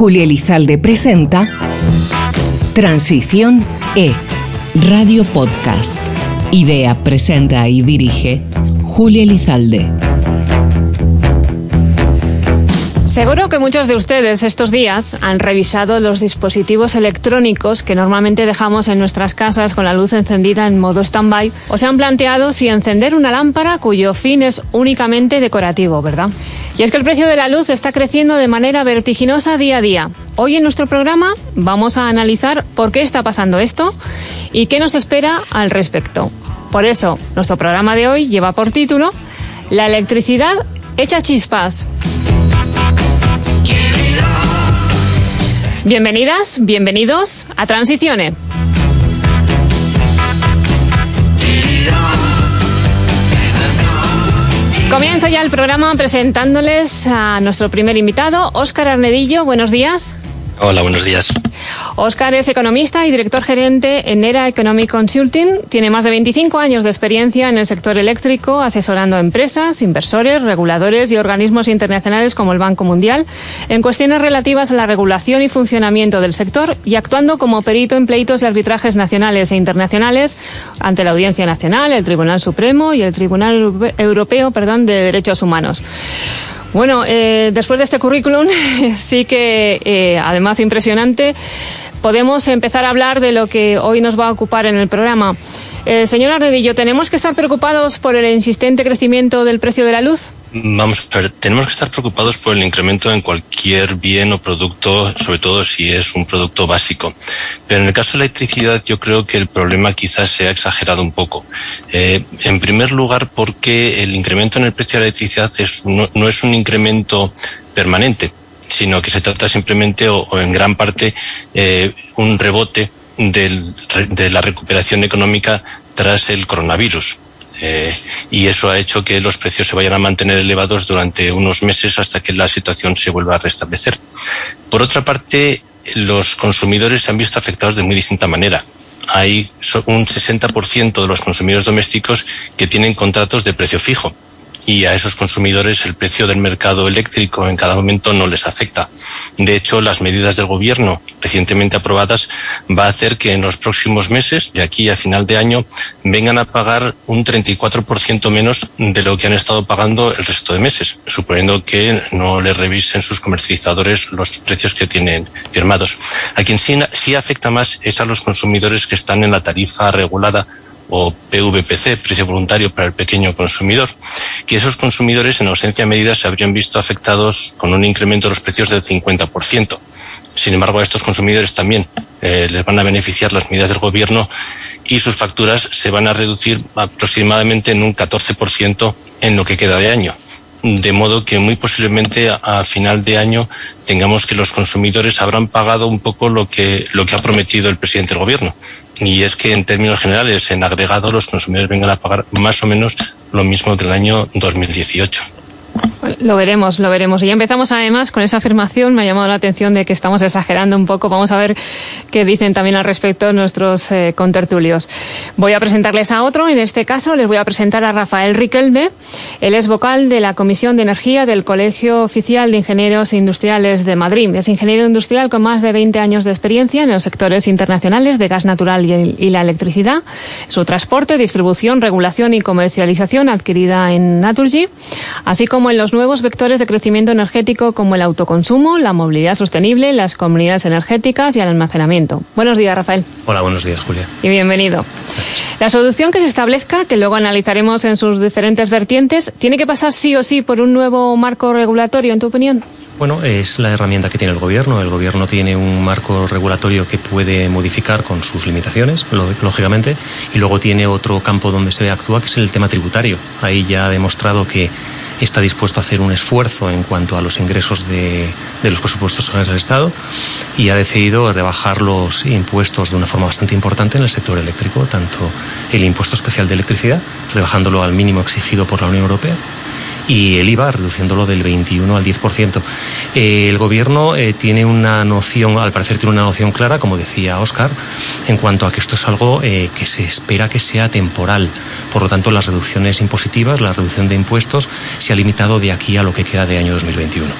Julia Elizalde presenta Transición E, Radio Podcast. Idea, presenta y dirige Julia Elizalde. Seguro que muchos de ustedes estos días han revisado los dispositivos electrónicos que normalmente dejamos en nuestras casas con la luz encendida en modo stand-by o se han planteado si encender una lámpara cuyo fin es únicamente decorativo, ¿verdad? Y es que el precio de la luz está creciendo de manera vertiginosa día a día. Hoy en nuestro programa vamos a analizar por qué está pasando esto y qué nos espera al respecto. Por eso, nuestro programa de hoy lleva por título La electricidad echa chispas. Bienvenidas, bienvenidos a Transiciones. Comienzo ya el programa presentándoles a nuestro primer invitado, Óscar Arnedillo. Buenos días. Hola, buenos días. Óscar es economista y director gerente en ERA Economic Consulting. Tiene más de 25 años de experiencia en el sector eléctrico, asesorando a empresas, inversores, reguladores y organismos internacionales como el Banco Mundial en cuestiones relativas a la regulación y funcionamiento del sector y actuando como perito en pleitos y arbitrajes nacionales e internacionales ante la Audiencia Nacional, el Tribunal Supremo y el Tribunal Europeo de Derechos Humanos. Bueno, eh, después de este currículum, sí que, eh, además impresionante, podemos empezar a hablar de lo que hoy nos va a ocupar en el programa. Eh, señora Redillo, ¿tenemos que estar preocupados por el insistente crecimiento del precio de la luz? Vamos a tenemos que estar preocupados por el incremento en cualquier bien o producto, sobre todo si es un producto básico. Pero en el caso de la electricidad yo creo que el problema quizás se ha exagerado un poco. Eh, en primer lugar porque el incremento en el precio de la electricidad no, es un incremento permanente, sino que se trata simplemente o, en gran parte eh, un rebote de la recuperación económica tras el coronavirus. Eh, y eso ha hecho que los precios se vayan a mantener elevados durante unos meses hasta que la situación se vuelva a restablecer. Por otra parte, los consumidores se han visto afectados de muy distinta manera. Hay un 60% de los consumidores domésticos que tienen contratos de precio fijo y a esos consumidores el precio del mercado eléctrico en cada momento no les afecta. De hecho, las medidas del gobierno recientemente aprobadas va a hacer que en los próximos meses, de aquí a final de año, vengan a pagar un 34% menos de lo que han estado pagando el resto de meses, suponiendo que no le revisen sus comercializadores los precios que tienen firmados. A quien sí, sí afecta más es a los consumidores que están en la tarifa regulada o PVPC, precio voluntario para el pequeño consumidor que esos consumidores en ausencia de medidas se habrían visto afectados con un incremento de los precios del 50%. Sin embargo, a estos consumidores también eh, les van a beneficiar las medidas del gobierno y sus facturas se van a reducir aproximadamente en un 14% en lo que queda de año de modo que muy posiblemente a, final de año tengamos que los consumidores habrán pagado un poco lo que lo que ha prometido el presidente del gobierno y es que en términos generales en agregado los consumidores vengan a pagar más o menos lo mismo que el año 2018. Lo veremos, lo veremos. Y ya empezamos además con esa afirmación, me ha llamado la atención de que estamos exagerando un poco. Vamos a ver qué dicen también al respecto nuestros eh, contertulios. Voy a presentarles a otro, en este caso les voy a presentar a Rafael Riquelme. Él es vocal de la Comisión de Energía del Colegio Oficial de Ingenieros Industriales de Madrid. Es ingeniero industrial con más de 20 años de experiencia en los sectores internacionales de gas natural y, la electricidad, su transporte, distribución, regulación y comercialización adquirida en Naturgy, así como en los nuevos vectores de crecimiento energético como el autoconsumo, la movilidad sostenible, las comunidades energéticas y el almacenamiento. Buenos días, Rafael. Hola, buenos días, Julia. Y bienvenido. La solución que se establezca, que luego analizaremos en sus diferentes vertientes, ¿tiene que pasar sí o sí por un nuevo marco regulatorio, en tu opinión? Bueno, es la herramienta que tiene el gobierno. El gobierno tiene un marco regulatorio que puede modificar con sus limitaciones, lógicamente, y luego tiene otro campo donde se actúa, que es el tema tributario. Ahí ya ha demostrado que está dispuesto a hacer un esfuerzo en cuanto a los ingresos de, los presupuestos generales del Estado y ha decidido rebajar los impuestos de una forma bastante importante en el sector eléctrico, tanto el impuesto especial de electricidad, rebajándolo al mínimo exigido por la Unión Europea, y el IVA reduciéndolo del 21 al 10%. Eh, el gobierno eh, tiene una noción, al parecer tiene una noción clara, como decía Oscar, en cuanto a que esto es algo eh, que se espera que sea temporal. Por lo tanto, las reducciones impositivas, la reducción de impuestos, se ha limitado de aquí a lo que queda de año 2021.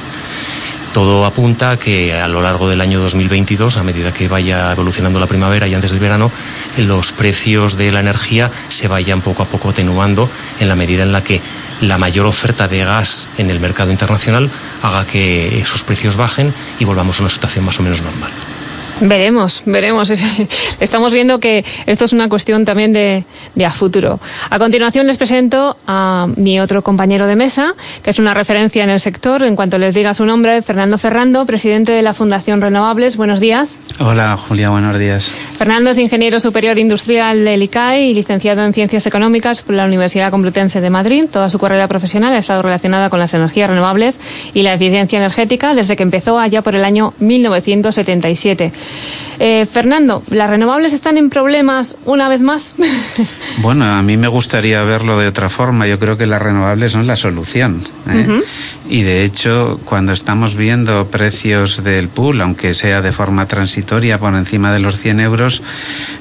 Todo apunta a que a lo largo del año 2022, a medida que vaya evolucionando la primavera y antes del verano, los precios de la energía se vayan poco a poco atenuando en la medida en la que la mayor oferta de gas en el mercado internacional haga que esos precios bajen y volvamos a una situación más o menos normal. Veremos, veremos. Estamos viendo que esto es una cuestión también de, a futuro. A continuación les presento a mi otro compañero de mesa, que es una referencia en el sector. En cuanto les diga su nombre, Fernando Ferrando, presidente de la Fundación Renovables. Buenos días. Hola, Julia, buenos días. Fernando es ingeniero superior industrial del ICAI y licenciado en Ciencias Económicas por la Universidad Complutense de Madrid. Toda su carrera profesional ha estado relacionada con las energías renovables y la eficiencia energética desde que empezó allá por el año 1977. Eh, Fernando, ¿las renovables están en problemas una vez más? bueno, a mí me gustaría verlo de otra forma. Yo creo que las renovables son la solución. ¿eh? Y de hecho, cuando estamos viendo precios del pool, aunque sea de forma transitoria por encima de los 100 euros,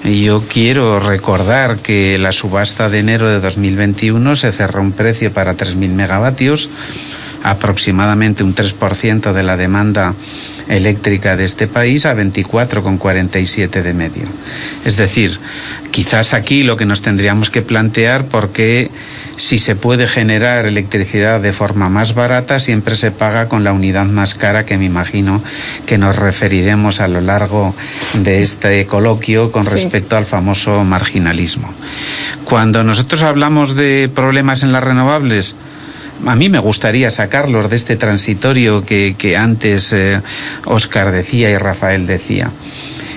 yo quiero recordar que la subasta de enero de 2021 se cerró un precio para 3.000 megavatios aproximadamente un 3% de la demanda eléctrica de este país a 24,47 de medio. Es decir, quizás aquí lo que nos tendríamos que plantear porque si se puede generar electricidad de forma más barata, siempre se paga con la unidad más cara que me imagino que nos referiremos a lo largo de este coloquio con respecto al famoso marginalismo. Cuando nosotros hablamos de problemas en las renovables, a mí me gustaría sacarlos de este transitorio que, antes Oscar eh, decía y Rafael decía.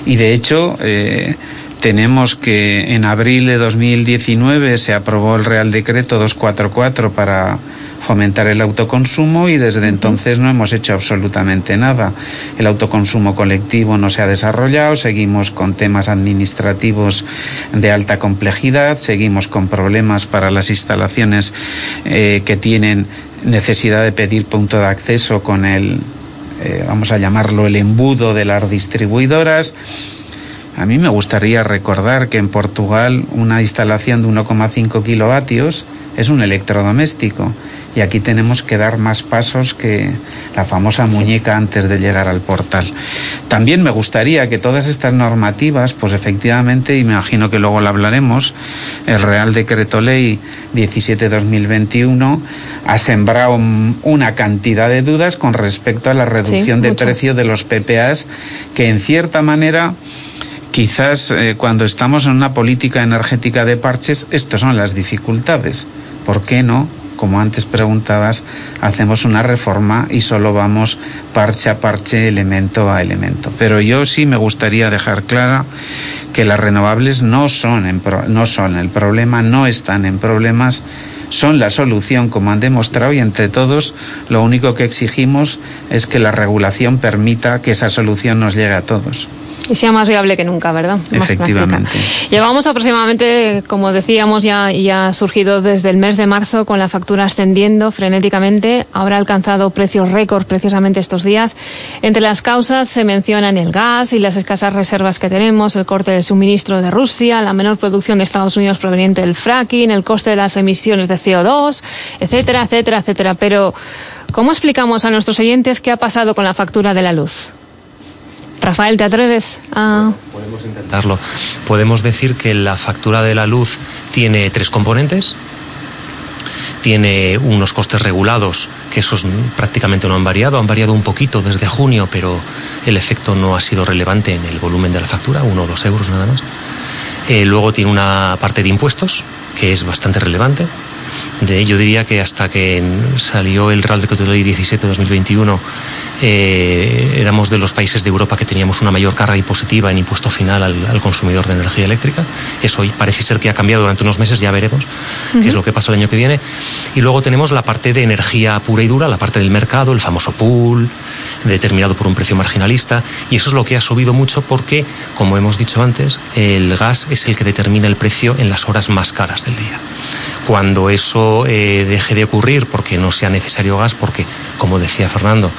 Y de hecho, eh, tenemos que en abril de 2019 se aprobó el Real Decreto 244 para fomentar el autoconsumo y desde entonces no hemos hecho absolutamente nada. El autoconsumo colectivo no se ha desarrollado, seguimos con temas administrativos de alta complejidad, seguimos con problemas para las instalaciones eh, que tienen necesidad de pedir punto de acceso con el, eh, vamos a llamarlo, el embudo de las distribuidoras. A mí me gustaría recordar que en Portugal una instalación de 1,5 kilovatios es un electrodoméstico y aquí tenemos que dar más pasos que la famosa muñeca antes de llegar al portal. También me gustaría que todas estas normativas, pues efectivamente, y me imagino que luego lo hablaremos, el Real Decreto Ley 17-2021 ha sembrado una cantidad de dudas con respecto a la reducción de precio de los PPAs que en cierta manera quizás eh, cuando estamos en una política energética de parches, estas son las dificultades. ¿Por qué no como antes preguntabas, hacemos una reforma y solo vamos parche a parche, elemento a elemento. Pero yo sí me gustaría dejar clara que las renovables no son, no son el problema, no están en problemas, son la solución, como han demostrado, y entre todos lo único que exigimos es que la regulación permita que esa solución nos llegue a todos. Y sea más viable que nunca, ¿verdad? Efectivamente. Llevamos aproximadamente, como decíamos, ya, ya ha surgido desde el mes de marzo con la factura ascendiendo frenéticamente. Ahora ha alcanzado precios récord precisamente estos días. Entre las causas se mencionan el gas y las escasas reservas que tenemos, el corte de suministro de Rusia, la menor producción de Estados Unidos proveniente del fracking, el coste de las emisiones de CO2, etcétera, etcétera, etcétera. Pero, ¿cómo explicamos a nuestros oyentes qué ha pasado con la factura de la luz? Rafael, ¿te atreves a...? Podemos intentarlo. Podemos decir que la factura de la luz tiene tres componentes. Tiene unos costes regulados, que esos prácticamente no han variado. Han variado un poquito desde junio, pero el efecto no ha sido relevante en el volumen de la factura, uno o dos euros nada más. Eh, luego tiene una parte de impuestos, que es bastante relevante. De, yo diría que hasta que salió el Real Decreto de Ley 17-2021 eh, éramos de los países de Europa que teníamos una mayor carga impositiva en impuesto final al, consumidor de energía eléctrica. Eso parece ser que ha cambiado durante unos meses, ya veremos qué es lo que pasa el año que viene. Y luego tenemos la parte de energía pura y dura, la parte del mercado, el famoso pool, determinado por un precio marginalista. Y eso es lo que ha subido mucho porque, como hemos dicho antes, el gas es el que determina el precio en las horas más caras del día. Cuando eso eh, deje de ocurrir porque no sea necesario gas, porque, como decía Fernando,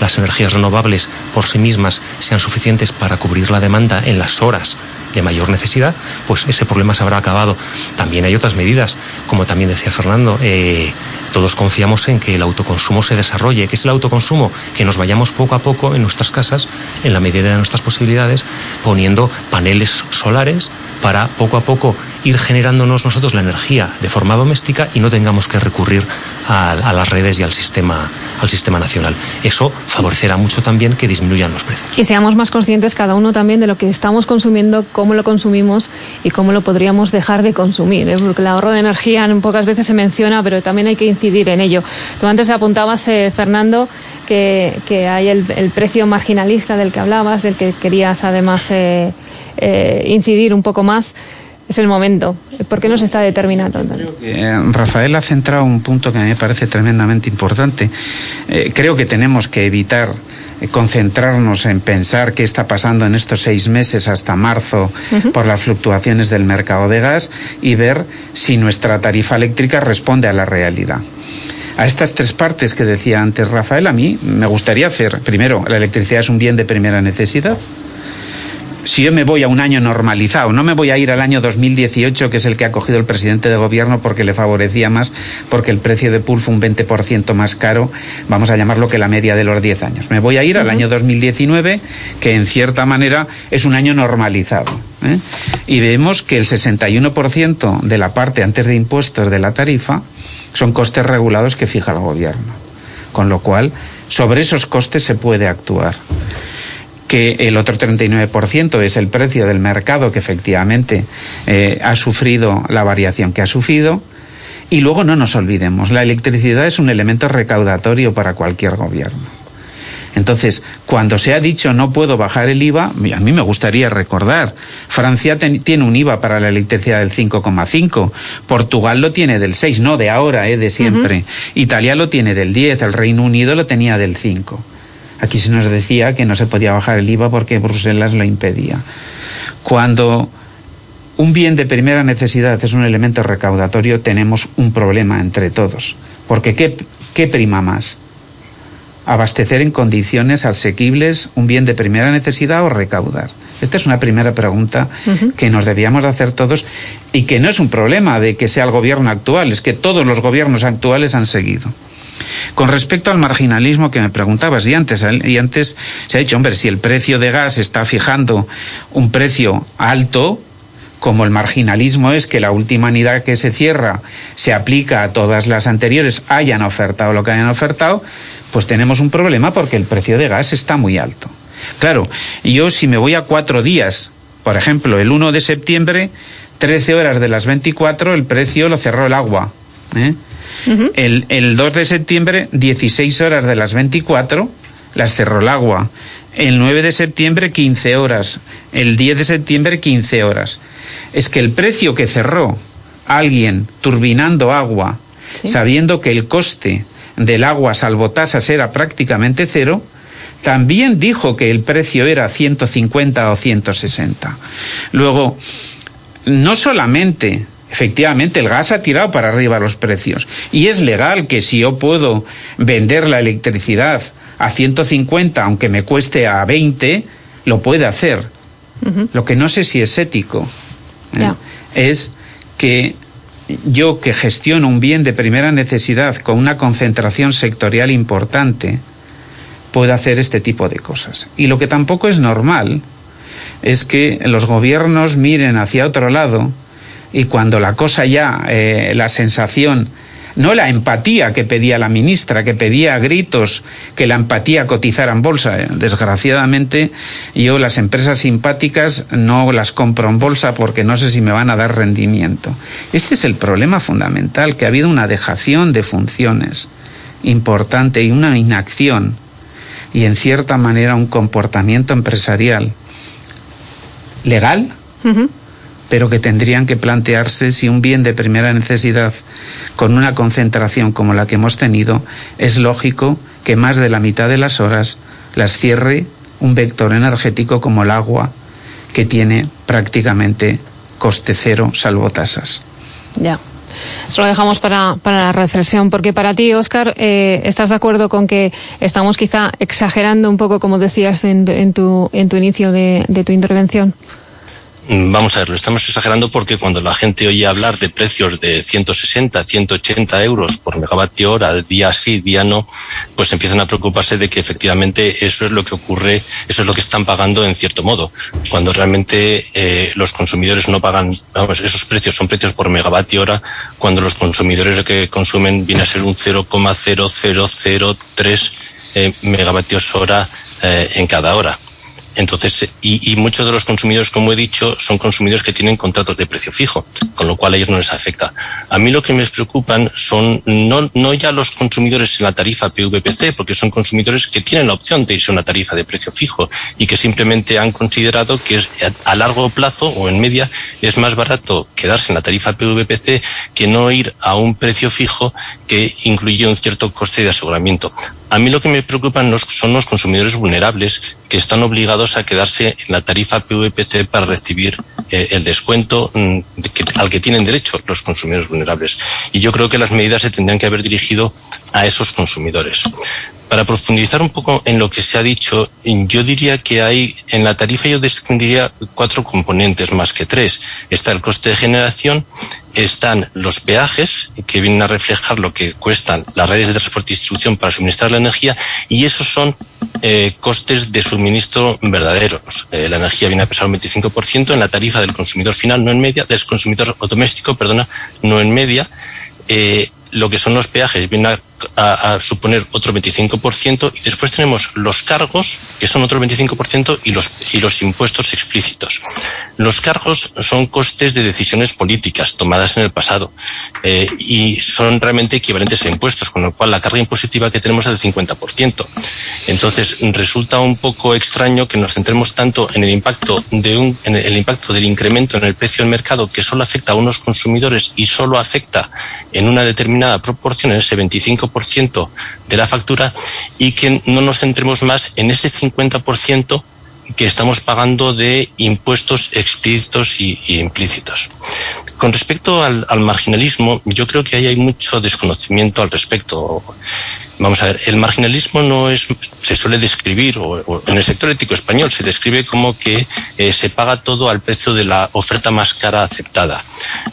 las energías renovables por sí mismas sean suficientes para cubrir la demanda en las horas de mayor necesidad, pues ese problema se habrá acabado. También hay otras medidas, como también decía Fernando, eh, todos confiamos en que el autoconsumo se desarrolle. ¿Qué es el autoconsumo? Que nos vayamos poco a poco en nuestras casas, en la medida de nuestras posibilidades, poniendo paneles solares para poco a poco ir generándonos nosotros la energía de forma doméstica y no tengamos que recurrir a, las redes y al sistema, al sistema nacional. Eso favorecerá mucho también que disminuyan los precios. Y seamos más conscientes cada uno también de lo que estamos consumiendo, cómo lo consumimos y cómo lo podríamos dejar de consumir. ¿eh? Porque el ahorro de energía pocas veces se menciona, pero también hay que incidir en ello. Tú antes apuntabas, eh, Fernando, que, hay el, precio marginalista del que hablabas, del que querías además eh, incidir un poco más es el momento. ¿Por qué no se está determinando? Eh, Rafael ha centrado un punto que a mí me parece tremendamente importante. Eh, creo que tenemos que evitar eh, concentrarnos en pensar qué está pasando en estos seis meses hasta marzo por las fluctuaciones del mercado de gas y ver si nuestra tarifa eléctrica responde a la realidad. A estas tres partes que decía antes Rafael, a mí me gustaría hacer, primero, la electricidad es un bien de primera necesidad si yo me voy a un año normalizado, no me voy a ir al año 2018, que es el que ha cogido el presidente de gobierno porque le favorecía más, porque el precio de pool fue un 20% más caro, vamos a llamarlo que la media de los 10 años. Me voy a ir al año 2019, que en cierta manera es un año normalizado. ¿eh? Y vemos que el 61% de la parte antes de impuestos de la tarifa son costes regulados que fija el gobierno. Con lo cual, sobre esos costes se puede actuar que el otro 39% es el precio del mercado que efectivamente eh, ha sufrido la variación que ha sufrido. Y luego no nos olvidemos, la electricidad es un elemento recaudatorio para cualquier gobierno. Entonces, cuando se ha dicho no puedo bajar el IVA, a mí me gustaría recordar, Francia tiene un IVA para la electricidad del 5,5, Portugal lo tiene del 6, no de ahora, eh, de siempre, Italia lo tiene del 10, el Reino Unido lo tenía del 5. Aquí se nos decía que no se podía bajar el IVA porque Bruselas lo impedía. Cuando un bien de primera necesidad es un elemento recaudatorio, tenemos un problema entre todos. Porque ¿qué, prima más? ¿Abastecer en condiciones asequibles un bien de primera necesidad o recaudar? Esta es una primera pregunta que nos debíamos hacer todos y que no es un problema de que sea el gobierno actual, es que todos los gobiernos actuales han seguido. Con respecto al marginalismo que me preguntabas, y antes, y antes se ha dicho, hombre, si el precio de gas está fijando un precio alto, como el marginalismo es que la última unidad que se cierra se aplica a todas las anteriores, hayan ofertado lo que hayan ofertado, pues tenemos un problema porque el precio de gas está muy alto. Claro, yo si me voy a cuatro días, por ejemplo, el 1 de septiembre, 13 horas de las 24, el precio lo cerró el agua. ¿eh? El, el 2 de septiembre, 16 horas de las 24, las cerró el agua. El 9 de septiembre, 15 horas. El 10 de septiembre, 15 horas. Es que el precio que cerró alguien turbinando agua, sabiendo que el coste del agua salvo tasas era prácticamente cero, también dijo que el precio era 150 o 160. Luego, no solamente efectivamente el gas ha tirado para arriba los precios. Y es legal que si yo puedo vender la electricidad a 150, aunque me cueste a 20, lo puede hacer. Lo que no sé si es ético ¿eh? es que yo que gestiono un bien de primera necesidad con una concentración sectorial importante, pueda hacer este tipo de cosas. Y lo que tampoco es normal es que los gobiernos miren hacia otro lado y cuando la cosa ya, eh, la sensación, no la empatía que pedía la ministra, que pedía a gritos que la empatía cotizara en bolsa. Eh, desgraciadamente, yo las empresas simpáticas no las compro en bolsa porque no sé si me van a dar rendimiento. Este es el problema fundamental, que ha habido una dejación de funciones importante y una inacción y en cierta manera un comportamiento empresarial legal, pero que tendrían que plantearse si un bien de primera necesidad con una concentración como la que hemos tenido, es lógico que más de la mitad de las horas las cierre un vector energético como el agua, que tiene prácticamente coste cero salvo tasas. Ya. Eso lo dejamos para, la reflexión, porque para ti, Óscar, eh, ¿estás de acuerdo con que estamos quizá exagerando un poco, como decías en, tu, en tu inicio de tu intervención? Vamos a ver, lo estamos exagerando porque cuando la gente oye hablar de precios de 160, 180 euros por megavatio hora, día sí, día no, pues empiezan a preocuparse de que efectivamente eso es lo que ocurre, eso es lo que están pagando en cierto modo, cuando realmente eh, los consumidores no pagan, vamos, esos precios son precios por megavatio hora, cuando los consumidores lo que consumen viene a ser un 0,0003 eh, megavatios hora eh, en cada hora. Entonces, y, muchos de los consumidores, como he dicho, son consumidores que tienen contratos de precio fijo, con lo cual a ellos no les afecta. A mí lo que me preocupan son no, no ya los consumidores en la tarifa PVPC, porque son consumidores que tienen la opción de irse a una tarifa de precio fijo y que simplemente han considerado que es, a largo plazo o en media es más barato quedarse en la tarifa PVPC que no ir a un precio fijo que incluye un cierto coste de aseguramiento. A mí lo que me preocupan son los consumidores vulnerables que están obligados a quedarse en la tarifa PVPC para recibir eh, el descuento mm, al que tienen derecho los consumidores vulnerables. Y yo creo que las medidas se tendrían que haber dirigido a esos consumidores. Para profundizar un poco en lo que se ha dicho, yo diría que hay en la tarifa yo distinguiría cuatro componentes más que tres. Está el coste de generación, están los peajes, que vienen a reflejar lo que cuestan las redes de transporte y distribución para suministrar la energía, y esos son eh, costes de suministro verdaderos. Eh, la energía viene a pesar un 25% en la tarifa del consumidor final, no en media, del consumidor doméstico, perdona, no en media. Eh, lo que son los peajes viene a, suponer otro 25% y después tenemos los cargos, que son otro 25%, y los, y los impuestos explícitos. Los cargos son costes de decisiones políticas tomadas en el pasado eh, y son realmente equivalentes a impuestos, con lo cual la carga impositiva que tenemos es del 50%. Entonces resulta un poco extraño que nos centremos tanto en el impacto de un, en el impacto del incremento en el precio del mercado que solo afecta a unos consumidores y solo afecta en una determinada proporción, en ese 25% de la factura, y que no nos centremos más en ese 50% que estamos pagando de impuestos explícitos y, implícitos. Con respecto al, marginalismo, yo creo que ahí hay mucho desconocimiento al respecto. Vamos a ver, el marginalismo no es, se suele describir, o, en el sector ético español se describe como que eh, se paga todo al precio de la oferta más cara aceptada.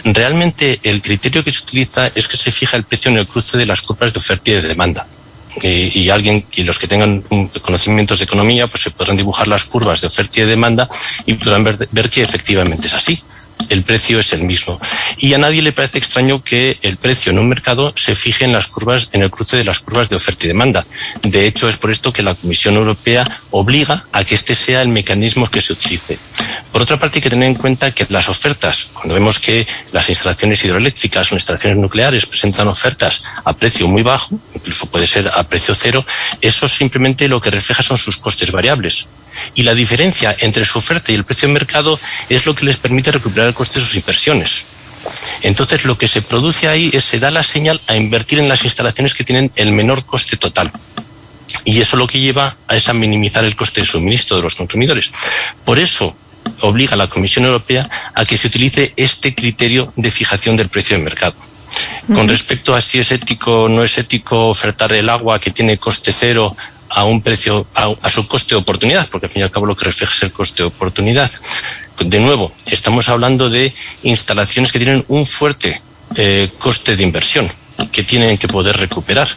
Realmente el criterio que se utiliza es que se fija el precio en el cruce de las curvas de oferta y de demanda y alguien y los que tengan conocimientos de economía pues se podrán dibujar las curvas de oferta y de demanda y podrán ver, que efectivamente es así. El precio es el mismo. Y a nadie le parece extraño que el precio en un mercado se fije en las curvas, en el cruce de las curvas de oferta y demanda. De hecho, es por esto que la Comisión Europea obliga a que este sea el mecanismo que se utilice. Por otra parte, hay que tener en cuenta que las ofertas, cuando vemos que las instalaciones hidroeléctricas o instalaciones nucleares presentan ofertas a precio muy bajo, incluso puede ser a precio cero, eso simplemente lo que refleja son sus costes variables. Y la diferencia entre su oferta y el precio de mercado es lo que les permite recuperar el coste de sus inversiones. Entonces, lo que se produce ahí es se da la señal a invertir en las instalaciones que tienen el menor coste total. Y eso lo que lleva a es a minimizar el coste de suministro de los consumidores. Por eso obliga a la Comisión Europea a que se utilice este criterio de fijación del precio de mercado. Con respecto a si es ético o no es ético ofertar el agua que tiene coste cero a un precio, a, su coste de oportunidad, porque al fin y al cabo lo que refleja es el coste de oportunidad. De nuevo, estamos hablando de instalaciones que tienen un fuerte eh, coste de inversión, que tienen que poder recuperar.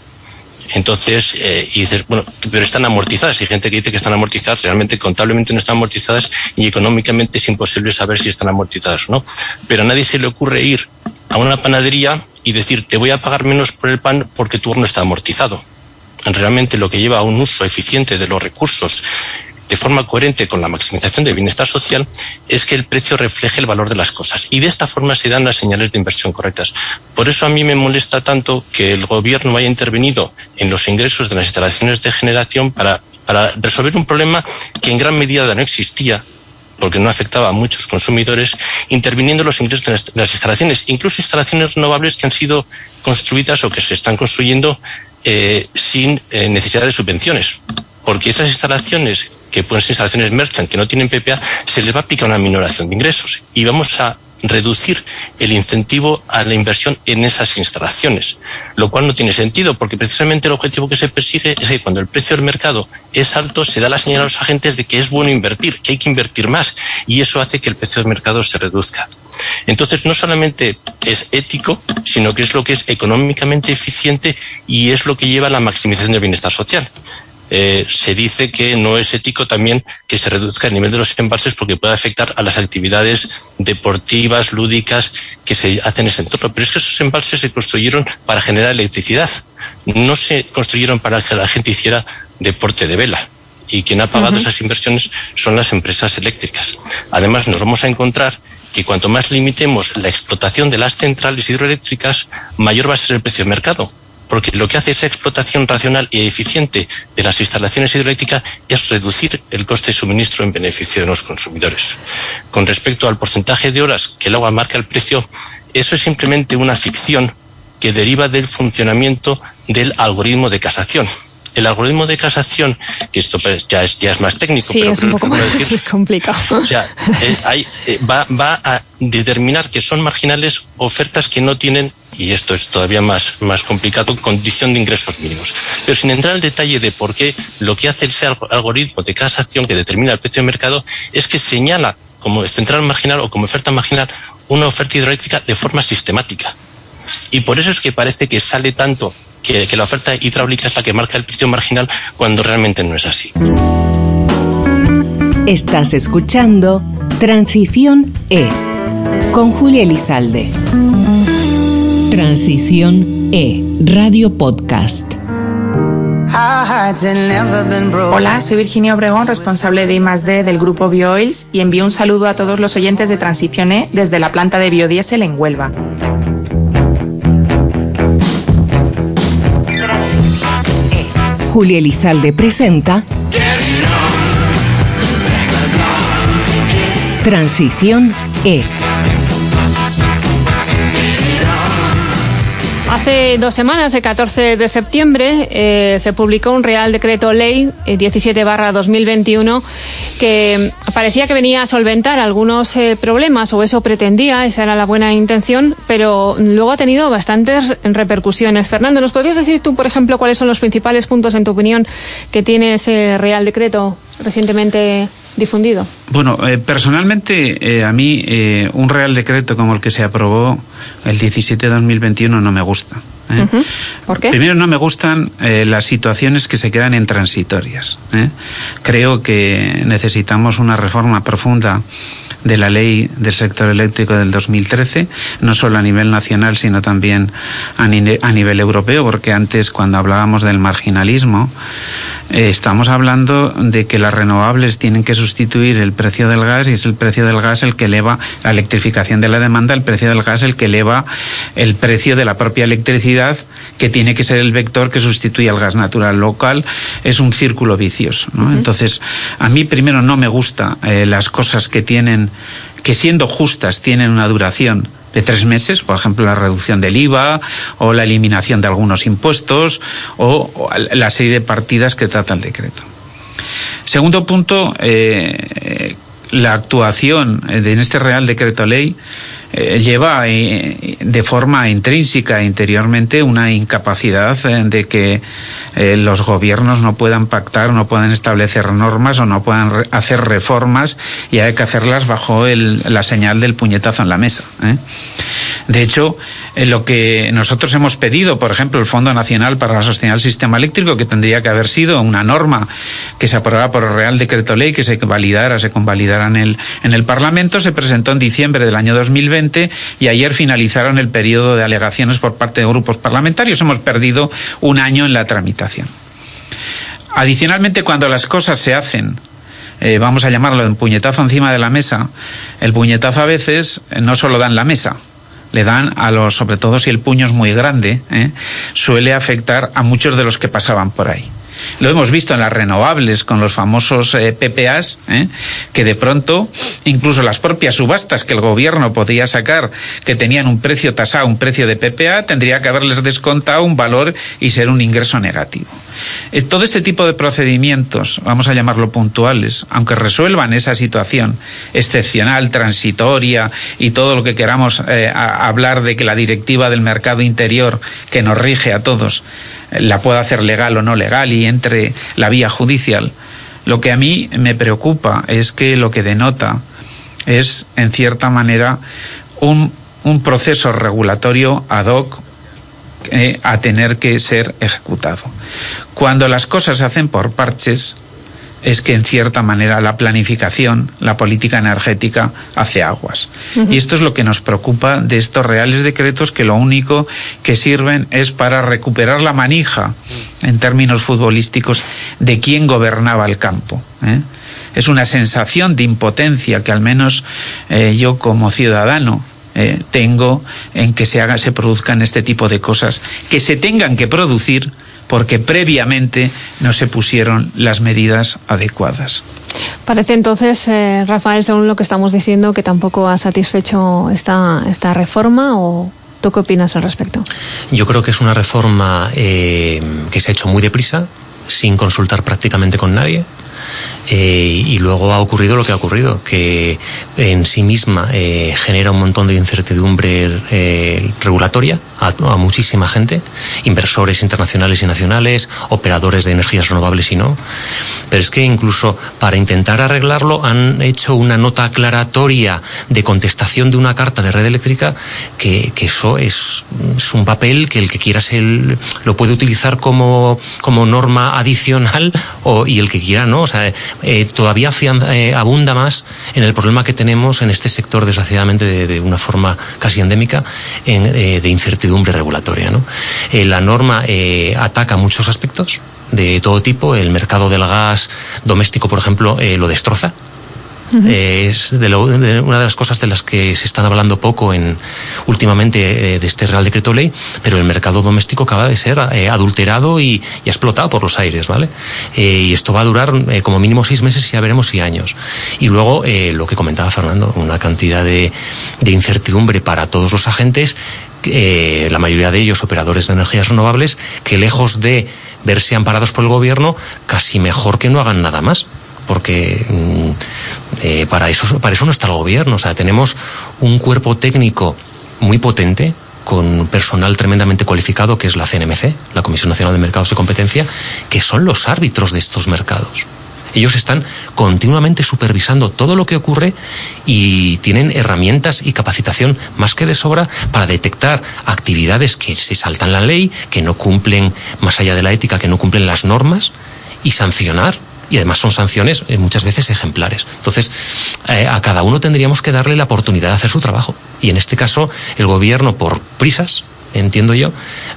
Entonces, eh, y dices, bueno, pero están amortizadas. Hay gente que dice que están amortizadas, realmente contablemente no están amortizadas y económicamente es imposible saber si están amortizadas o no. Pero a nadie se le ocurre ir a una panadería y decir, te voy a pagar menos por el pan porque tu horno está amortizado. Realmente lo que lleva a un uso eficiente de los recursos de forma coherente con la maximización del bienestar social es que el precio refleje el valor de las cosas. Y de esta forma se dan las señales de inversión correctas. Por eso a mí me molesta tanto que el gobierno haya intervenido en los ingresos de las instalaciones de generación para, resolver un problema que en gran medida no existía porque no afectaba a muchos consumidores, interviniendo los ingresos de las, instalaciones, incluso instalaciones renovables que han sido construidas o que se están construyendo eh, sin eh, necesidad de subvenciones. Porque esas instalaciones, que pueden ser instalaciones merchant, que no tienen PPA, se les va a aplicar una minoración de ingresos. Y vamos a reducir el incentivo a la inversión en esas instalaciones, lo cual no tiene sentido porque precisamente el objetivo que se persigue es que cuando el precio del mercado es alto se da la señal a los agentes de que es bueno invertir, que hay que invertir más y eso hace que el precio del mercado se reduzca. Entonces no solamente es ético, sino que es lo que es económicamente eficiente y es lo que lleva a la maximización del bienestar social. Eh, se dice que no es ético también que se reduzca el nivel de los embalses porque puede afectar a las actividades deportivas, lúdicas que se hacen en ese entorno. Pero es que esos embalses se construyeron para generar electricidad, no se construyeron para que la gente hiciera deporte de vela y quien ha pagado esas inversiones son las empresas eléctricas. Además, nos vamos a encontrar que cuanto más limitemos la explotación de las centrales hidroeléctricas, mayor va a ser el precio de mercado porque lo que hace esa explotación racional y eficiente de las instalaciones hidroeléctricas es reducir el coste de suministro en beneficio de los consumidores. Con respecto al porcentaje de horas que el agua marca el precio, eso es simplemente una ficción que deriva del funcionamiento del algoritmo de casación el algoritmo de casación, que esto pues, ya, es, ya es más técnico, pero es un poco más complicado. O sea, eh, eh, va, va a determinar que son marginales ofertas que no tienen y esto es todavía más, más complicado, condición de ingresos mínimos. Pero sin entrar al detalle de por qué lo que hace ese algoritmo de casación que determina el precio de mercado es que señala como central marginal o como oferta marginal una oferta hidroeléctrica de forma sistemática. Y por eso es que parece que sale tanto que, que la oferta hidráulica es la que marca el precio marginal cuando realmente no es así. Estás escuchando Transición E con Julia Elizalde. Transición E, Radio Podcast. Hola, soy Virginia Obregón, responsable de I+D del grupo BioOils y envío un saludo a todos los oyentes de Transición E desde la planta de biodiesel en Huelva. Julia Elizalde presenta Transición E Hace dos semanas, el 14 de septiembre, eh, se publicó un Real Decreto Ley 17-2021 eh, que parecía que venía a solventar algunos eh, problemas, o eso pretendía, esa era la buena intención, pero luego ha tenido bastantes repercusiones. Fernando, ¿nos podrías decir tú, por ejemplo, cuáles son los principales puntos, en tu opinión, que tiene ese Real Decreto recientemente difundido? Bueno, eh, personalmente eh, a mí eh, un Real Decreto como el que se aprobó el 17 de 2021 no me gusta. ¿Por qué? Primero no me gustan las situaciones que se quedan en transitorias. Creo que necesitamos una reforma profunda de la ley del sector eléctrico del 2013, no solo a nivel nacional, sino también a, nivel europeo, porque antes cuando hablábamos del marginalismo, eh, estamos hablando de que las renovables tienen que sustituir el precio del gas y es el precio del gas el que eleva la electrificación de la demanda, el precio del gas el que eleva el precio de la propia electricidad, que tiene que ser el vector que sustituye al gas natural local. Es un círculo vicioso. Entonces, a mí primero no me gusta eh, las cosas que tienen, que siendo justas tienen una duración de tres meses, por ejemplo, la reducción del IVA o la eliminación de algunos impuestos o, la serie de partidas que trata el decreto. Segundo punto, eh, la actuación en este Real Decreto Ley eh, lleva eh, de forma intrínseca interiormente una incapacidad de que los gobiernos no puedan pactar, no puedan establecer normas o no puedan hacer reformas y hay que hacerlas bajo la señal del puñetazo en la mesa. De hecho, en lo que nosotros hemos pedido, por ejemplo, el Fondo Nacional para la Sostenibilidad del Sistema Eléctrico, que tendría que haber sido una norma que se aprobara por el Real Decreto Ley, que se validara, se convalidara en el, en el Parlamento, se presentó en diciembre del año 2020 y ayer finalizaron el periodo de alegaciones por parte de grupos parlamentarios. Hemos perdido un año en la tramitación. Adicionalmente, cuando las cosas se hacen eh, vamos a llamarlo un puñetazo encima de la mesa, el puñetazo a veces no solo da en la mesa, le dan a los, sobre todo si el puño es muy grande, ¿eh? suele afectar a muchos de los que pasaban por ahí. Lo hemos visto en las renovables con los famosos eh, PPAs, ¿eh? que de pronto incluso las propias subastas que el gobierno podía sacar, que tenían un precio tasado, un precio de PPA, tendría que haberles descontado un valor y ser un ingreso negativo. Eh, todo este tipo de procedimientos, vamos a llamarlo puntuales, aunque resuelvan esa situación excepcional, transitoria y todo lo que queramos hablar de que la directiva del mercado interior que nos rige a todos la pueda hacer legal o no legal y entre la vía judicial. Lo que a mí me preocupa es que lo que denota es, en cierta manera, un, un proceso regulatorio ad hoc eh, a tener que ser ejecutado. Cuando las cosas se hacen por parches, es que en cierta manera la planificación, la política energética hace aguas. Y esto es lo que nos preocupa de estos reales decretos que lo único que sirven es para recuperar la manija, en términos futbolísticos, de quién gobernaba el campo. ¿eh? Es una sensación de impotencia que al menos eh, yo como ciudadano eh, tengo en que se haga, se produzcan este tipo de cosas, que se tengan que producir porque previamente no se pusieron las medidas adecuadas. Parece entonces, eh, Rafael, según lo que estamos diciendo, que tampoco ha satisfecho esta, esta reforma o ¿Tú qué opinas al respecto? Yo creo que es una reforma eh, que se ha hecho muy deprisa, sin consultar prácticamente con nadie. Eh, y luego ha ocurrido lo que ha ocurrido, que en sí misma eh, genera un montón de incertidumbre eh, regulatoria a, muchísima gente, inversores internacionales y nacionales, operadores de energías renovables y no. Pero es que incluso para intentar arreglarlo han hecho una nota aclaratoria de contestación de una carta de red eléctrica que, eso es, un papel que el que quiera se, lo puede utilizar como, como norma adicional o, y el que quiera no. Eh, todavía eh, abunda más en el problema que tenemos en este sector, desgraciadamente, de, una forma casi endémica, eh, de incertidumbre regulatoria. la norma ataca muchos aspectos de todo tipo. El mercado del gas doméstico, por ejemplo, lo destroza es de, una de las cosas de las que se están hablando poco en, últimamente eh, de este Real Decreto Ley, pero el mercado doméstico acaba de ser eh, adulterado y, explotado por los aires, ¿vale? Eh, y esto va a durar como mínimo seis meses y ya veremos si años. Y luego, lo que comentaba Fernando, una cantidad de, incertidumbre para todos los agentes, la mayoría de ellos operadores de energías renovables, que lejos de verse amparados por el gobierno, casi mejor que no hagan nada más porque mm, eh, para, eso, para eso no está el gobierno. O sea, tenemos un cuerpo técnico muy potente, con personal tremendamente cualificado, que es la CNMC, la Comisión Nacional de Mercados y Competencia, que son los árbitros de estos mercados. Ellos están continuamente supervisando todo lo que ocurre y tienen herramientas y capacitación más que de sobra para detectar actividades que se saltan la ley, que no cumplen, más allá de la ética, que no cumplen las normas y sancionar y además son sanciones eh, muchas veces ejemplares. Entonces, eh, a cada uno tendríamos que darle la oportunidad de hacer su trabajo. Y en este caso, el gobierno, por prisas, entiendo yo,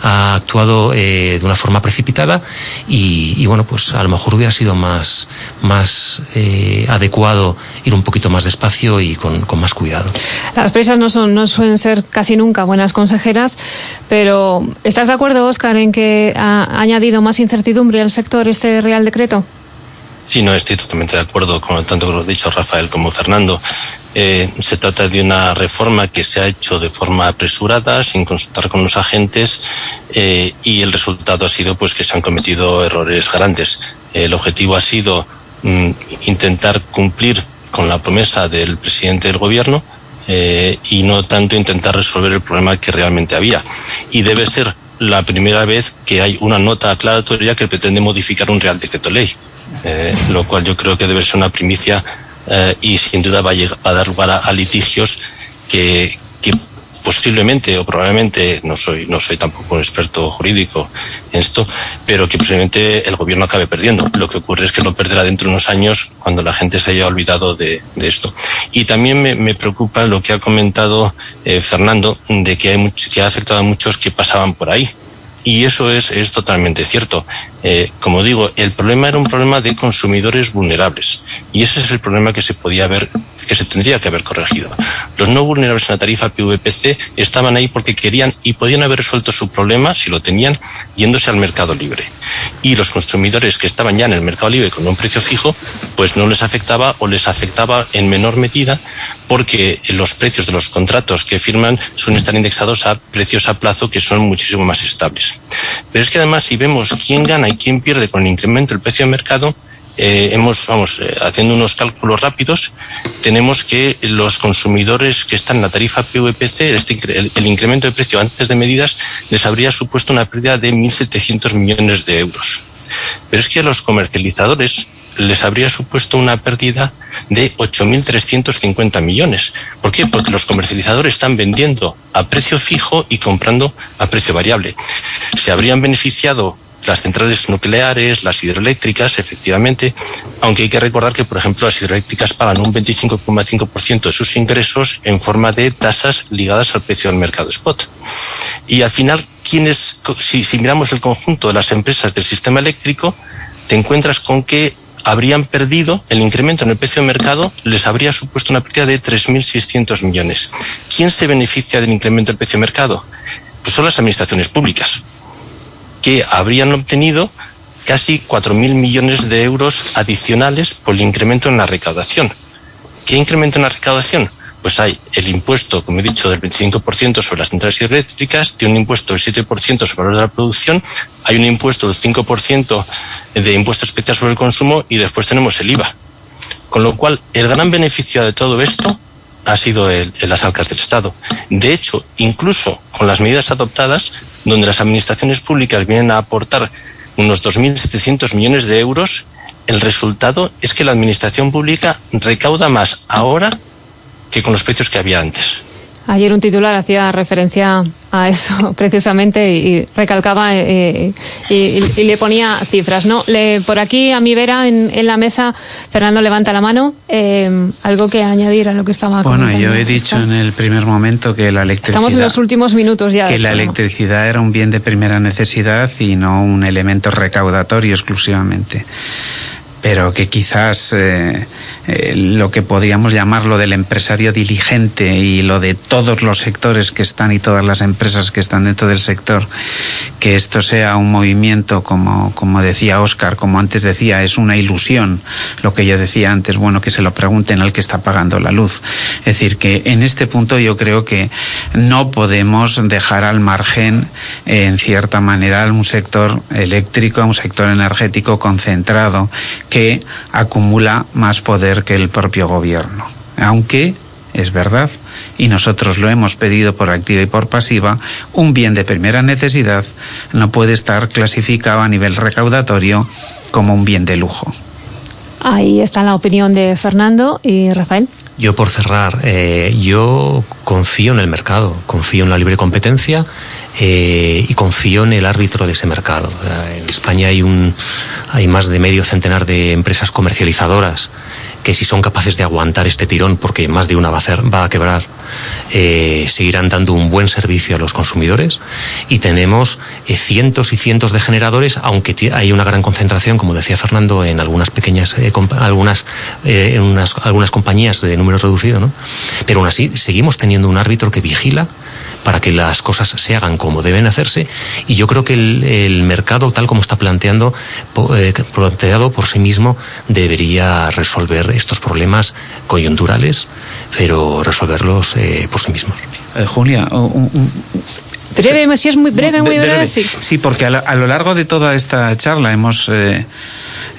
ha actuado eh, de una forma precipitada y, bueno, pues a lo mejor hubiera sido más, más adecuado ir un poquito más despacio y con, con, más cuidado. Las prisas no, son, no suelen ser casi nunca buenas consejeras, pero ¿estás de acuerdo, Óscar, en que ha añadido más incertidumbre al sector este Real Decreto? Sí, no, estoy totalmente de acuerdo con tanto que lo ha dicho Rafael como Fernando. Eh, se trata de una reforma que se ha hecho de forma apresurada, sin consultar con los agentes, eh, y el resultado ha sido pues que se han cometido errores grandes. El objetivo ha sido mm, intentar cumplir con la promesa del presidente del gobierno eh, y no tanto intentar resolver el problema que realmente había. Y debe ser la primera vez que hay una nota aclaratoria que pretende modificar un real decreto ley. Eh, lo cual yo creo que debe ser una primicia eh, y sin duda va a, dar lugar a, litigios que, posiblemente o probablemente no soy no soy tampoco un experto jurídico en esto pero que posiblemente el gobierno acabe perdiendo lo que ocurre es que lo perderá dentro de unos años cuando la gente se haya olvidado de, esto y también me, preocupa lo que ha comentado eh, Fernando de que hay que ha afectado a muchos que pasaban por ahí y eso es, es totalmente cierto. Eh, como digo, el problema era un problema de consumidores vulnerables. Y ese es el problema que se podía haber que se tendría que haber corregido. Los no vulnerables en la tarifa PVPC estaban ahí porque querían y podían haber resuelto su problema, si lo tenían, yéndose al mercado libre. Y los consumidores que estaban ya en el mercado libre con un precio fijo, pues no les afectaba o les afectaba en menor medida porque los precios de los contratos que firman suelen estar indexados a precios a plazo que son muchísimo más estables. Pero es que además si vemos quién gana y quién pierde con el incremento del precio de mercado, eh, hemos, vamos, eh, haciendo unos cálculos rápidos, tenemos que los consumidores que están en la tarifa PVPC, este, el, el, incremento de precio antes de medidas, les habría supuesto una pérdida de 1.700 millones de euros. Pero es que a los comercializadores les habría supuesto una pérdida de 8.350 millones. ¿Por qué? Porque los comercializadores están vendiendo a precio fijo y comprando a precio variable. Se habrían beneficiado las centrales nucleares, las hidroeléctricas, efectivamente, aunque hay que recordar que, por ejemplo, las hidroeléctricas pagan un 25,5% de sus ingresos en forma de tasas ligadas al precio del mercado spot. Y al final, ¿quiénes, si, si miramos el conjunto de las empresas del sistema eléctrico, te encuentras con que habrían perdido el incremento en el precio de mercado, les habría supuesto una pérdida de 3.600 millones. ¿Quién se beneficia del incremento del precio de mercado? Pues son las administraciones públicas que habrían obtenido casi 4.000 millones de euros adicionales por el incremento en la recaudación. ¿Qué incremento en la recaudación? Pues hay el impuesto, como he dicho, del 25% sobre las centrales eléctricas, tiene un impuesto del 7% sobre el valor de la producción, hay un impuesto del 5% de impuesto especial sobre el consumo y después tenemos el IVA. Con lo cual, el gran beneficio de todo esto ha sido el, el las arcas del Estado. De hecho, incluso con las medidas adoptadas, donde las administraciones públicas vienen a aportar unos 2.700 millones de euros, el resultado es que la administración pública recauda más ahora que con los precios que había antes. Ayer un titular hacía referencia a eso precisamente y, recalcaba eh, y, y, le ponía cifras. No, le, por aquí a mi vera en, en, la mesa, Fernando levanta la mano. Eh, algo que añadir a lo que estaba. Bueno, yo he dicho en el primer momento que la electricidad. Estamos en los últimos minutos ya. Que la electricidad era un bien de primera necesidad y no un elemento recaudatorio exclusivamente pero que quizás eh, eh, lo que podríamos llamar lo del empresario diligente y lo de todos los sectores que están y todas las empresas que están dentro del sector, que esto sea un movimiento como, como decía Oscar, como antes decía, es una ilusión, lo que yo decía antes, bueno, que se lo pregunten al que está pagando la luz. Es decir, que en este punto yo creo que no podemos dejar al margen, en cierta manera, un sector eléctrico, un sector energético concentrado, acumula más poder que el propio gobierno. Aunque es verdad, y nosotros lo hemos pedido por activa y por pasiva, un bien de primera necesidad no puede estar clasificado a nivel recaudatorio como un bien de lujo. Ahí está la opinión de Fernando y Rafael. Yo por cerrar, eh, yo confío en el mercado, confío en la libre competencia eh, y confío en el árbitro de ese mercado. En España hay un hay más de medio centenar de empresas comercializadoras que si son capaces de aguantar este tirón, porque más de una va a, hacer, va a quebrar, eh, seguirán dando un buen servicio a los consumidores. Y tenemos eh, cientos y cientos de generadores, aunque hay una gran concentración, como decía Fernando, en algunas pequeñas, eh, algunas, eh, en unas, algunas compañías de número reducido, ¿no? Pero aún así seguimos teniendo un árbitro que vigila para que las cosas se hagan como deben hacerse y yo creo que el, el mercado tal como está planteando eh, planteado por sí mismo debería resolver estos problemas coyunturales pero resolverlos por sí mismos eh, Julia un, un... breve si es muy breve muy breve, breve sí. sí porque a lo, a lo, largo de toda esta charla hemos eh,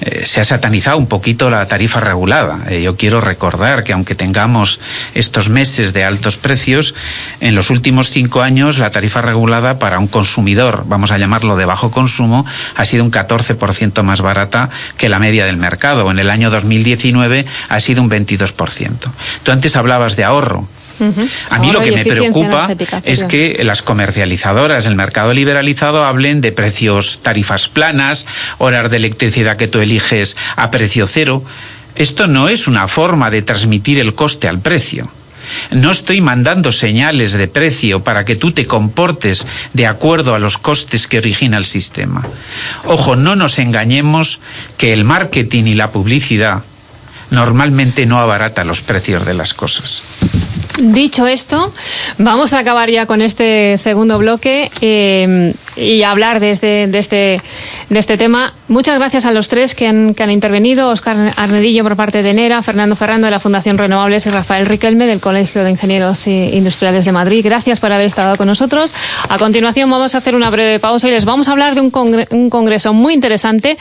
eh, se ha satanizado un poquito la tarifa regulada. Eh, yo quiero recordar que aunque tengamos estos meses de altos precios, en los últimos cinco años la tarifa regulada para un consumidor, vamos a llamarlo de bajo consumo, ha sido un 14% más barata que la media del mercado. En el año 2019 ha sido un 22%. Tú antes hablabas de ahorro. Uh -huh. A mí Ahora lo que me preocupa es que las comercializadoras, el mercado liberalizado, hablen de precios, tarifas planas, horas de electricidad que tú eliges a precio cero. Esto no es una forma de transmitir el coste al precio. No estoy mandando señales de precio para que tú te comportes de acuerdo a los costes que origina el sistema. Ojo, no nos engañemos que el marketing y la publicidad normalmente no abarata los precios de las cosas. Dicho esto, vamos a acabar ya con este segundo bloque eh, y hablar de este, de, este, de este tema. Muchas gracias a los tres que han, que han intervenido, Oscar Arnedillo por parte de NERA, Fernando Ferrando de la Fundación Renovables y Rafael Riquelme del Colegio de Ingenieros Industriales de Madrid. Gracias por haber estado con nosotros. A continuación vamos a hacer una breve pausa y les vamos a hablar de un, un congreso muy interesante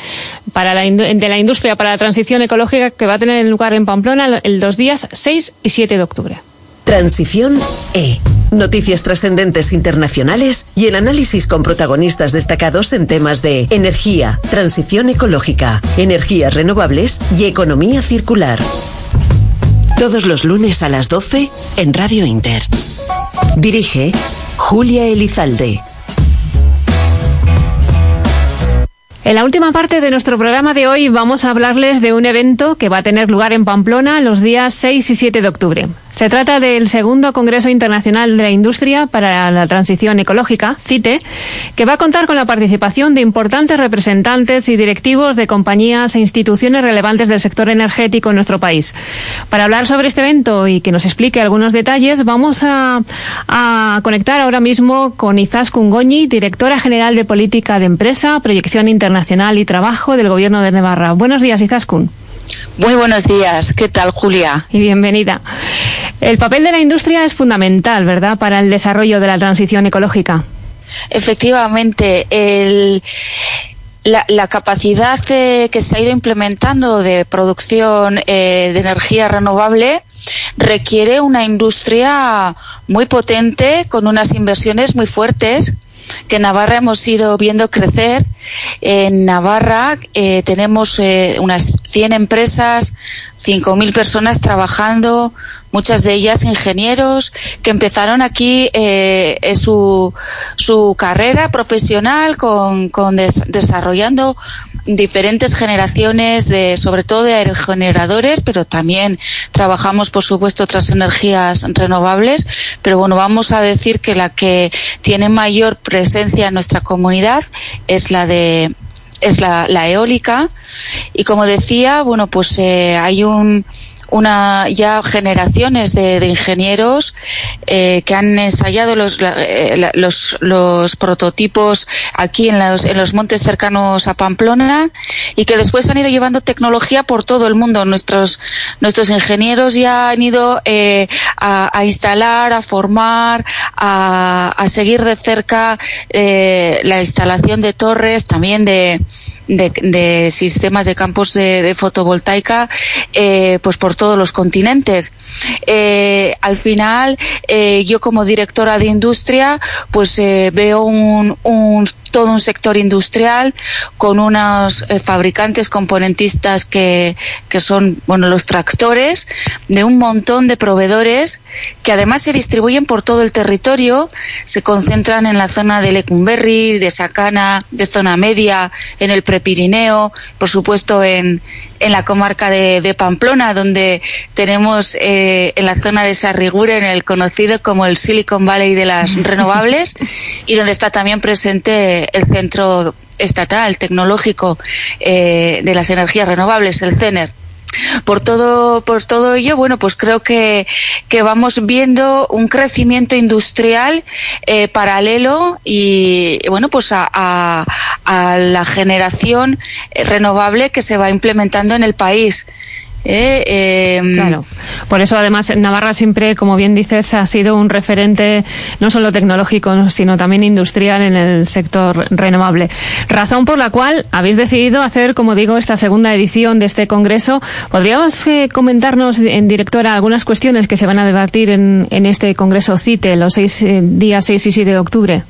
para la, de la industria para la transición ecológica que va a tener lugar en Pamplona el dos días 6 y 7 de octubre. Transición E. Noticias trascendentes internacionales y el análisis con protagonistas destacados en temas de energía, transición ecológica, energías renovables y economía circular. Todos los lunes a las 12 en Radio Inter. Dirige Julia Elizalde. En la última parte de nuestro programa de hoy vamos a hablarles de un evento que va a tener lugar en Pamplona los días 6 y 7 de octubre. Se trata del segundo Congreso Internacional de la Industria para la Transición Ecológica, CITE, que va a contar con la participación de importantes representantes y directivos de compañías e instituciones relevantes del sector energético en nuestro país. Para hablar sobre este evento y que nos explique algunos detalles, vamos a, a conectar ahora mismo con Izaskun Goñi, directora general de Política de Empresa, Proyección Internacional y Trabajo del Gobierno de Navarra. Buenos días, Izaskun. Muy buenos días. ¿Qué tal, Julia? Y bienvenida. El papel de la industria es fundamental, ¿verdad?, para el desarrollo de la transición ecológica. Efectivamente, el, la, capacidad que se ha ido implementando de producción eh, de energía renovable requiere una industria muy potente con unas inversiones muy fuertes que en Navarra hemos ido viendo crecer. En Navarra eh, tenemos eh, unas 100 empresas, 5.000 personas trabajando, muchas de ellas ingenieros que empezaron aquí eh, su, su carrera profesional con, con desarrollando diferentes generaciones de sobre todo de aerogeneradores pero también trabajamos por supuesto otras energías renovables. Pero bueno vamos a decir que la que tiene mayor presencia en nuestra comunidad es la de es la, la eólica. Y como decía bueno pues eh, hay un una ya generaciones de, ingenieros eh, que han ensayado los, eh, los, los, prototipos aquí en los, en los montes cercanos a Pamplona y que después han ido llevando tecnología por todo el mundo. Nuestros, nuestros ingenieros ya han ido eh, a, instalar, a formar, a, a seguir de cerca la instalación de torres, también de, de, sistemas de campos de, fotovoltaica eh, pues por todos los continentes. Eh, al final, eh, yo como directora de industria, pues veo un, un todo un sector industrial con unos eh, fabricantes componentistas que, que son bueno los tractores de un montón de proveedores que además se distribuyen por todo el territorio se concentran en la zona de Lecumberri de Sacana de zona media en el Prepirineo por supuesto en en la comarca de, Pamplona, donde tenemos eh, en la zona de Sarriguren el conocido como el Silicon Valley de las renovables y donde está también presente el centro estatal tecnológico eh, de las energías renovables, el CENER. Por todo, por todo ello, bueno, pues creo que, que vamos viendo un crecimiento industrial eh, paralelo y, bueno, pues a, a, a la generación renovable que se va implementando en el país. ¿Eh? Em, claro. Por eso, además, Navarra siempre, como bien dices, ha sido un referente no solo tecnológico, sino también industrial en el sector renovable. Razón por la cual habéis decidido hacer, como digo, esta segunda edición de este congreso. ¿Podríamos eh, comentarnos, en directora, algunas cuestiones que se van a debatir en, en este congreso CITE los seis, eh, días 6 y 7 de octubre?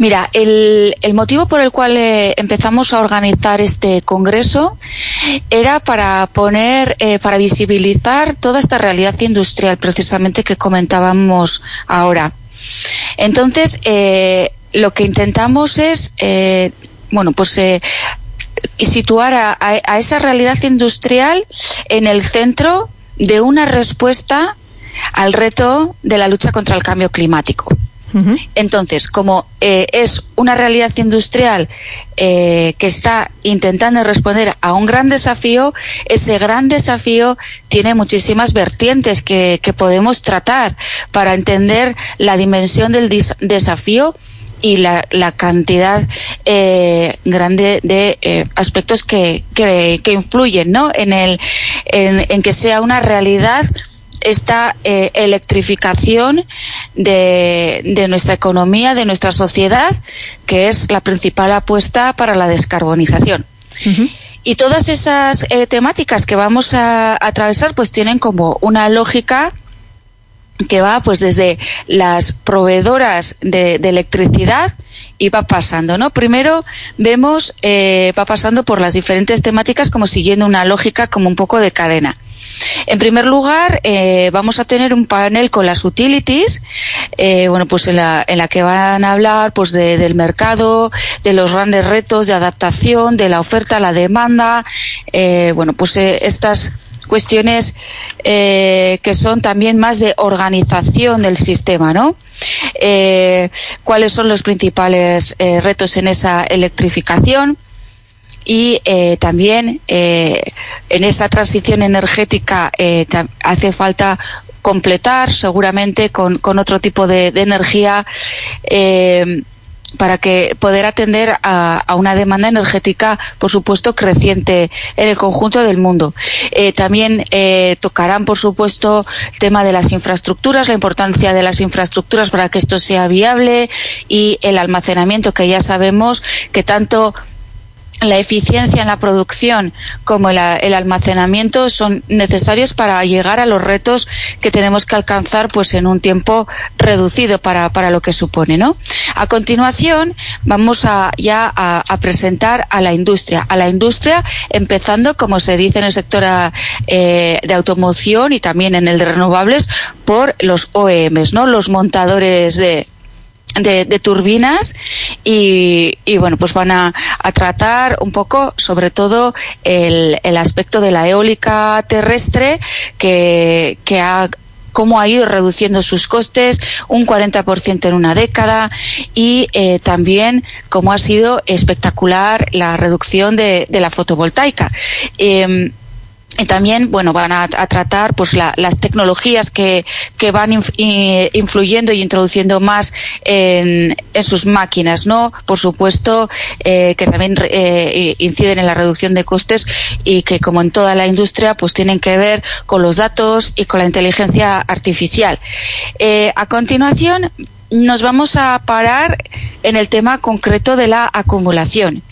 Mira, el, motivo por el cual eh, empezamos a organizar este congreso era para poner, eh, para visibilizar toda esta realidad industrial, precisamente que comentábamos ahora. Entonces, eh, lo que intentamos es, bueno, pues situar a esa realidad industrial en el centro de una respuesta al reto de la lucha contra el cambio climático. Entonces, como eh, es una realidad industrial eh, que está intentando responder a un gran desafío, ese gran desafío tiene muchísimas vertientes que, podemos tratar para entender la dimensión del desafío y la, cantidad eh, grande de aspectos que, que, influyen ¿no? en, el, en que sea una realidad esta eh, electrificación de, nuestra economía, de nuestra sociedad, que es la principal apuesta para la descarbonización. Y todas esas eh, temáticas que vamos a, atravesar, pues tienen como una lógica que va pues desde las proveedoras de, electricidad y va pasando, ¿no? Primero vemos, eh, va pasando por las diferentes temáticas como siguiendo una lógica como un poco de cadena. En primer lugar, eh, vamos a tener un panel con las utilities, eh, bueno, pues en la, en la que van a hablar pues del mercado, de los grandes retos de adaptación, de la oferta, la demanda, eh, bueno, pues estas cuestiones que son también más de organización del sistema, ¿no? ¿Cuáles son los principales retos en esa electrificación? Y eh, también eh, en esa transición energética eh, hace falta completar seguramente con, con otro tipo de, energía para que poder atender a, una demanda energética, por supuesto, creciente en el conjunto del mundo. también tocarán, por supuesto, el tema de las infraestructuras, la importancia de las infraestructuras para que esto sea viable y el almacenamiento, que ya sabemos que tanto la eficiencia en la producción como el, almacenamiento son necesarios para llegar a los retos que tenemos que alcanzar pues en un tiempo reducido para, lo que supone ¿no? a continuación vamos a, ya a, presentar a la industria a la industria empezando como se dice en el sector eh, de automoción y también en el de renovables por los OEMs ¿no? los montadores de de, turbinas y, bueno pues van a, tratar un poco sobre todo el, el aspecto de la eólica terrestre que, que ha cómo ha ido reduciendo sus costes un 40% en una década y eh, también cómo ha sido espectacular la reducción de, de la fotovoltaica. Eh, y también bueno van a, tratar pues las tecnologías que, que van influyendo y introduciendo más en, en, sus máquinas no por supuesto eh, que también eh, inciden en la reducción de costes y que como en toda la industria pues tienen que ver con los datos y con la inteligencia artificial. Eh, a continuación nos vamos a parar en el tema concreto de la acumulación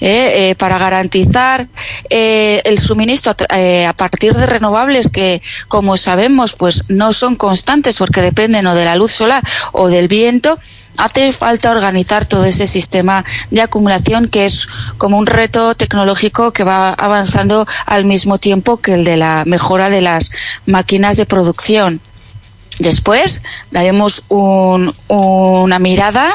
eh, eh, para garantizar eh, el suministro a partir de renovables que, como sabemos, pues no son constantes porque dependen o de la luz solar o del viento, hace falta organizar todo ese sistema de acumulación que es como un reto tecnológico que va avanzando al mismo tiempo que el de la mejora de las máquinas de producción. Después daremos una mirada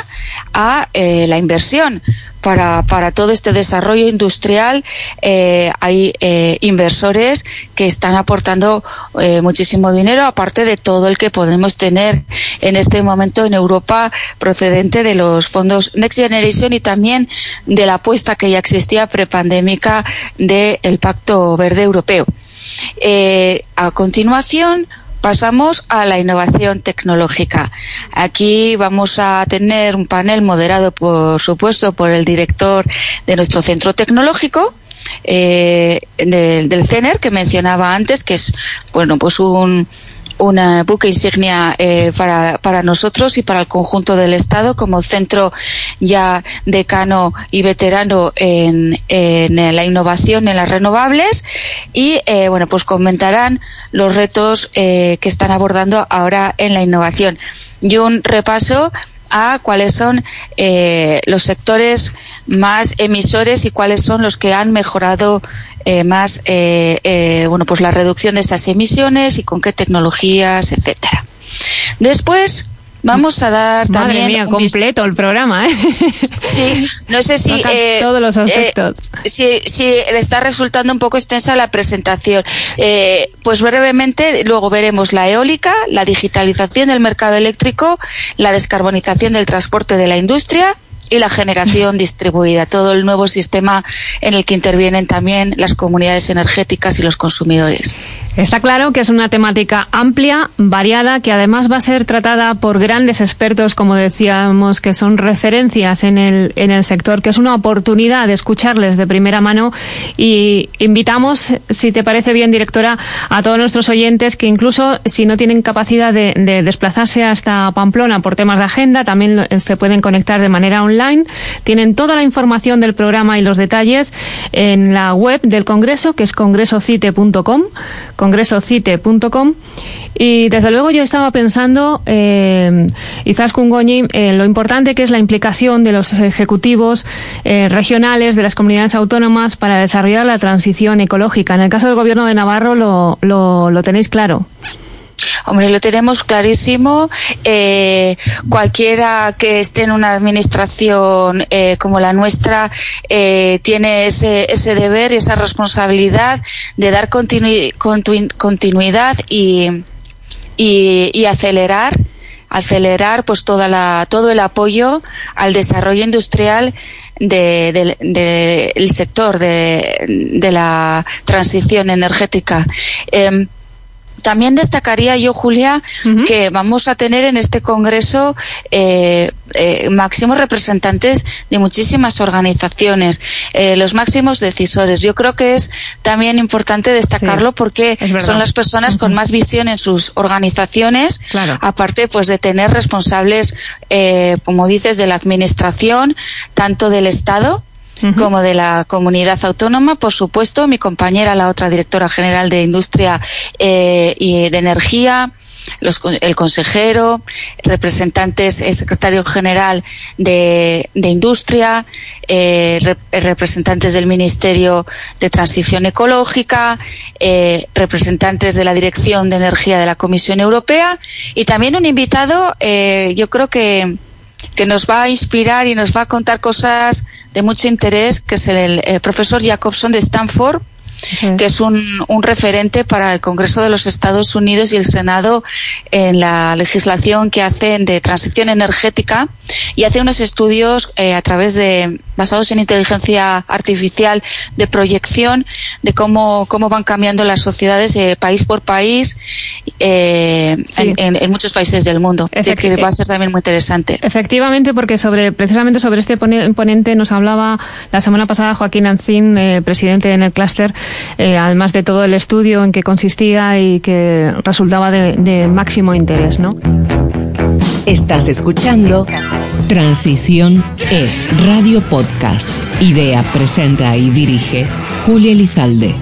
a la inversión para, para todo este desarrollo industrial eh, hay eh, inversores que están aportando eh, muchísimo dinero, aparte de todo el que podemos tener en este momento en Europa procedente de los fondos Next Generation y también de la apuesta que ya existía prepandémica del Pacto Verde Europeo. a continuación, Pasamos a la innovación tecnológica. Aquí vamos a tener un panel moderado, por supuesto, por el director de nuestro centro tecnológico, eh, del, CENER que mencionaba antes, que es bueno pues un, una buque insignia eh, para, para nosotros y para el conjunto del Estado como centro ya decano y veterano en, en la innovación en las renovables. Y eh, bueno pues comentarán los retos eh, que están abordando ahora en la innovación. Y un repaso a cuáles son eh, los sectores más emisores y cuáles son los que han mejorado eh, más eh, eh, bueno pues la reducción de esas emisiones y con qué tecnologías etcétera. Después Vamos a dar Madre también. Mía, completo el programa, ¿eh? Sí, no sé si. Eh, todos los aspectos. Eh, si, le está resultando un poco extensa la presentación. Eh, pues brevemente, luego veremos la eólica, la digitalización del mercado eléctrico, la descarbonización del transporte de la industria y la generación distribuida, todo el nuevo sistema en el que intervienen también las comunidades energéticas y los consumidores. Está claro que es una temática amplia, variada, que además va a ser tratada por grandes expertos, como decíamos, que son referencias en el, en el sector, que es una oportunidad de escucharles de primera mano y invitamos, si te parece bien, directora, a todos nuestros oyentes que incluso si no tienen capacidad de, de desplazarse hasta Pamplona por temas de agenda, también se pueden conectar de manera online. Tienen toda la información del programa y los detalles en la web del Congreso, que es congresocite.com congresocite.com y desde luego yo estaba pensando, eh, Izaskun eh, lo importante que es la implicación de los ejecutivos eh, regionales, de las comunidades autónomas para desarrollar la transición ecológica. En el caso del gobierno de Navarro lo, lo tenéis claro. Hombre, lo tenemos clarísimo. Eh, cualquiera que esté en una administración eh, como la nuestra eh, tiene ese, ese deber y esa responsabilidad de dar continuidad y, y, acelerar acelerar pues toda la, todo el apoyo al desarrollo industrial del de, sector de, de, la transición energética. Em, también destacaría yo, Julia, que vamos a tener en este Congreso eh, eh, máximos representantes de muchísimas organizaciones, eh, los máximos decisores. Yo creo que es también importante destacarlo porque son las personas con más visión en sus organizaciones, aparte pues de tener responsables, como dices, de la administración, tanto del Estado como de la comunidad autónoma, por supuesto, mi compañera, la otra directora general de Industria eh, y de Energía, el consejero, representantes, el secretario general de, Industria, eh, representantes del Ministerio de Transición Ecológica, eh, representantes de la Dirección de Energía de la Comisión Europea y también un invitado, yo creo que que nos va a inspirar y nos va a contar cosas de mucho interés, que es el, profesor Jacobson de Stanford, que es un, un, referente para el Congreso de los Estados Unidos y el Senado en la legislación que hacen de transición energética y hace unos estudios eh, a través de basados en inteligencia artificial de proyección de cómo, cómo van cambiando las sociedades eh, país por país eh, en, muchos países del mundo que va a ser también muy interesante. Efectivamente porque sobre precisamente sobre este ponente nos hablaba la semana pasada Joaquín Ancín presidente en el clúster eh, además de todo el estudio en que consistía y que resultaba de, de máximo interés, ¿no? Estás escuchando Transición E, Radio Podcast. Idea, presenta y dirige Julia Elizalde.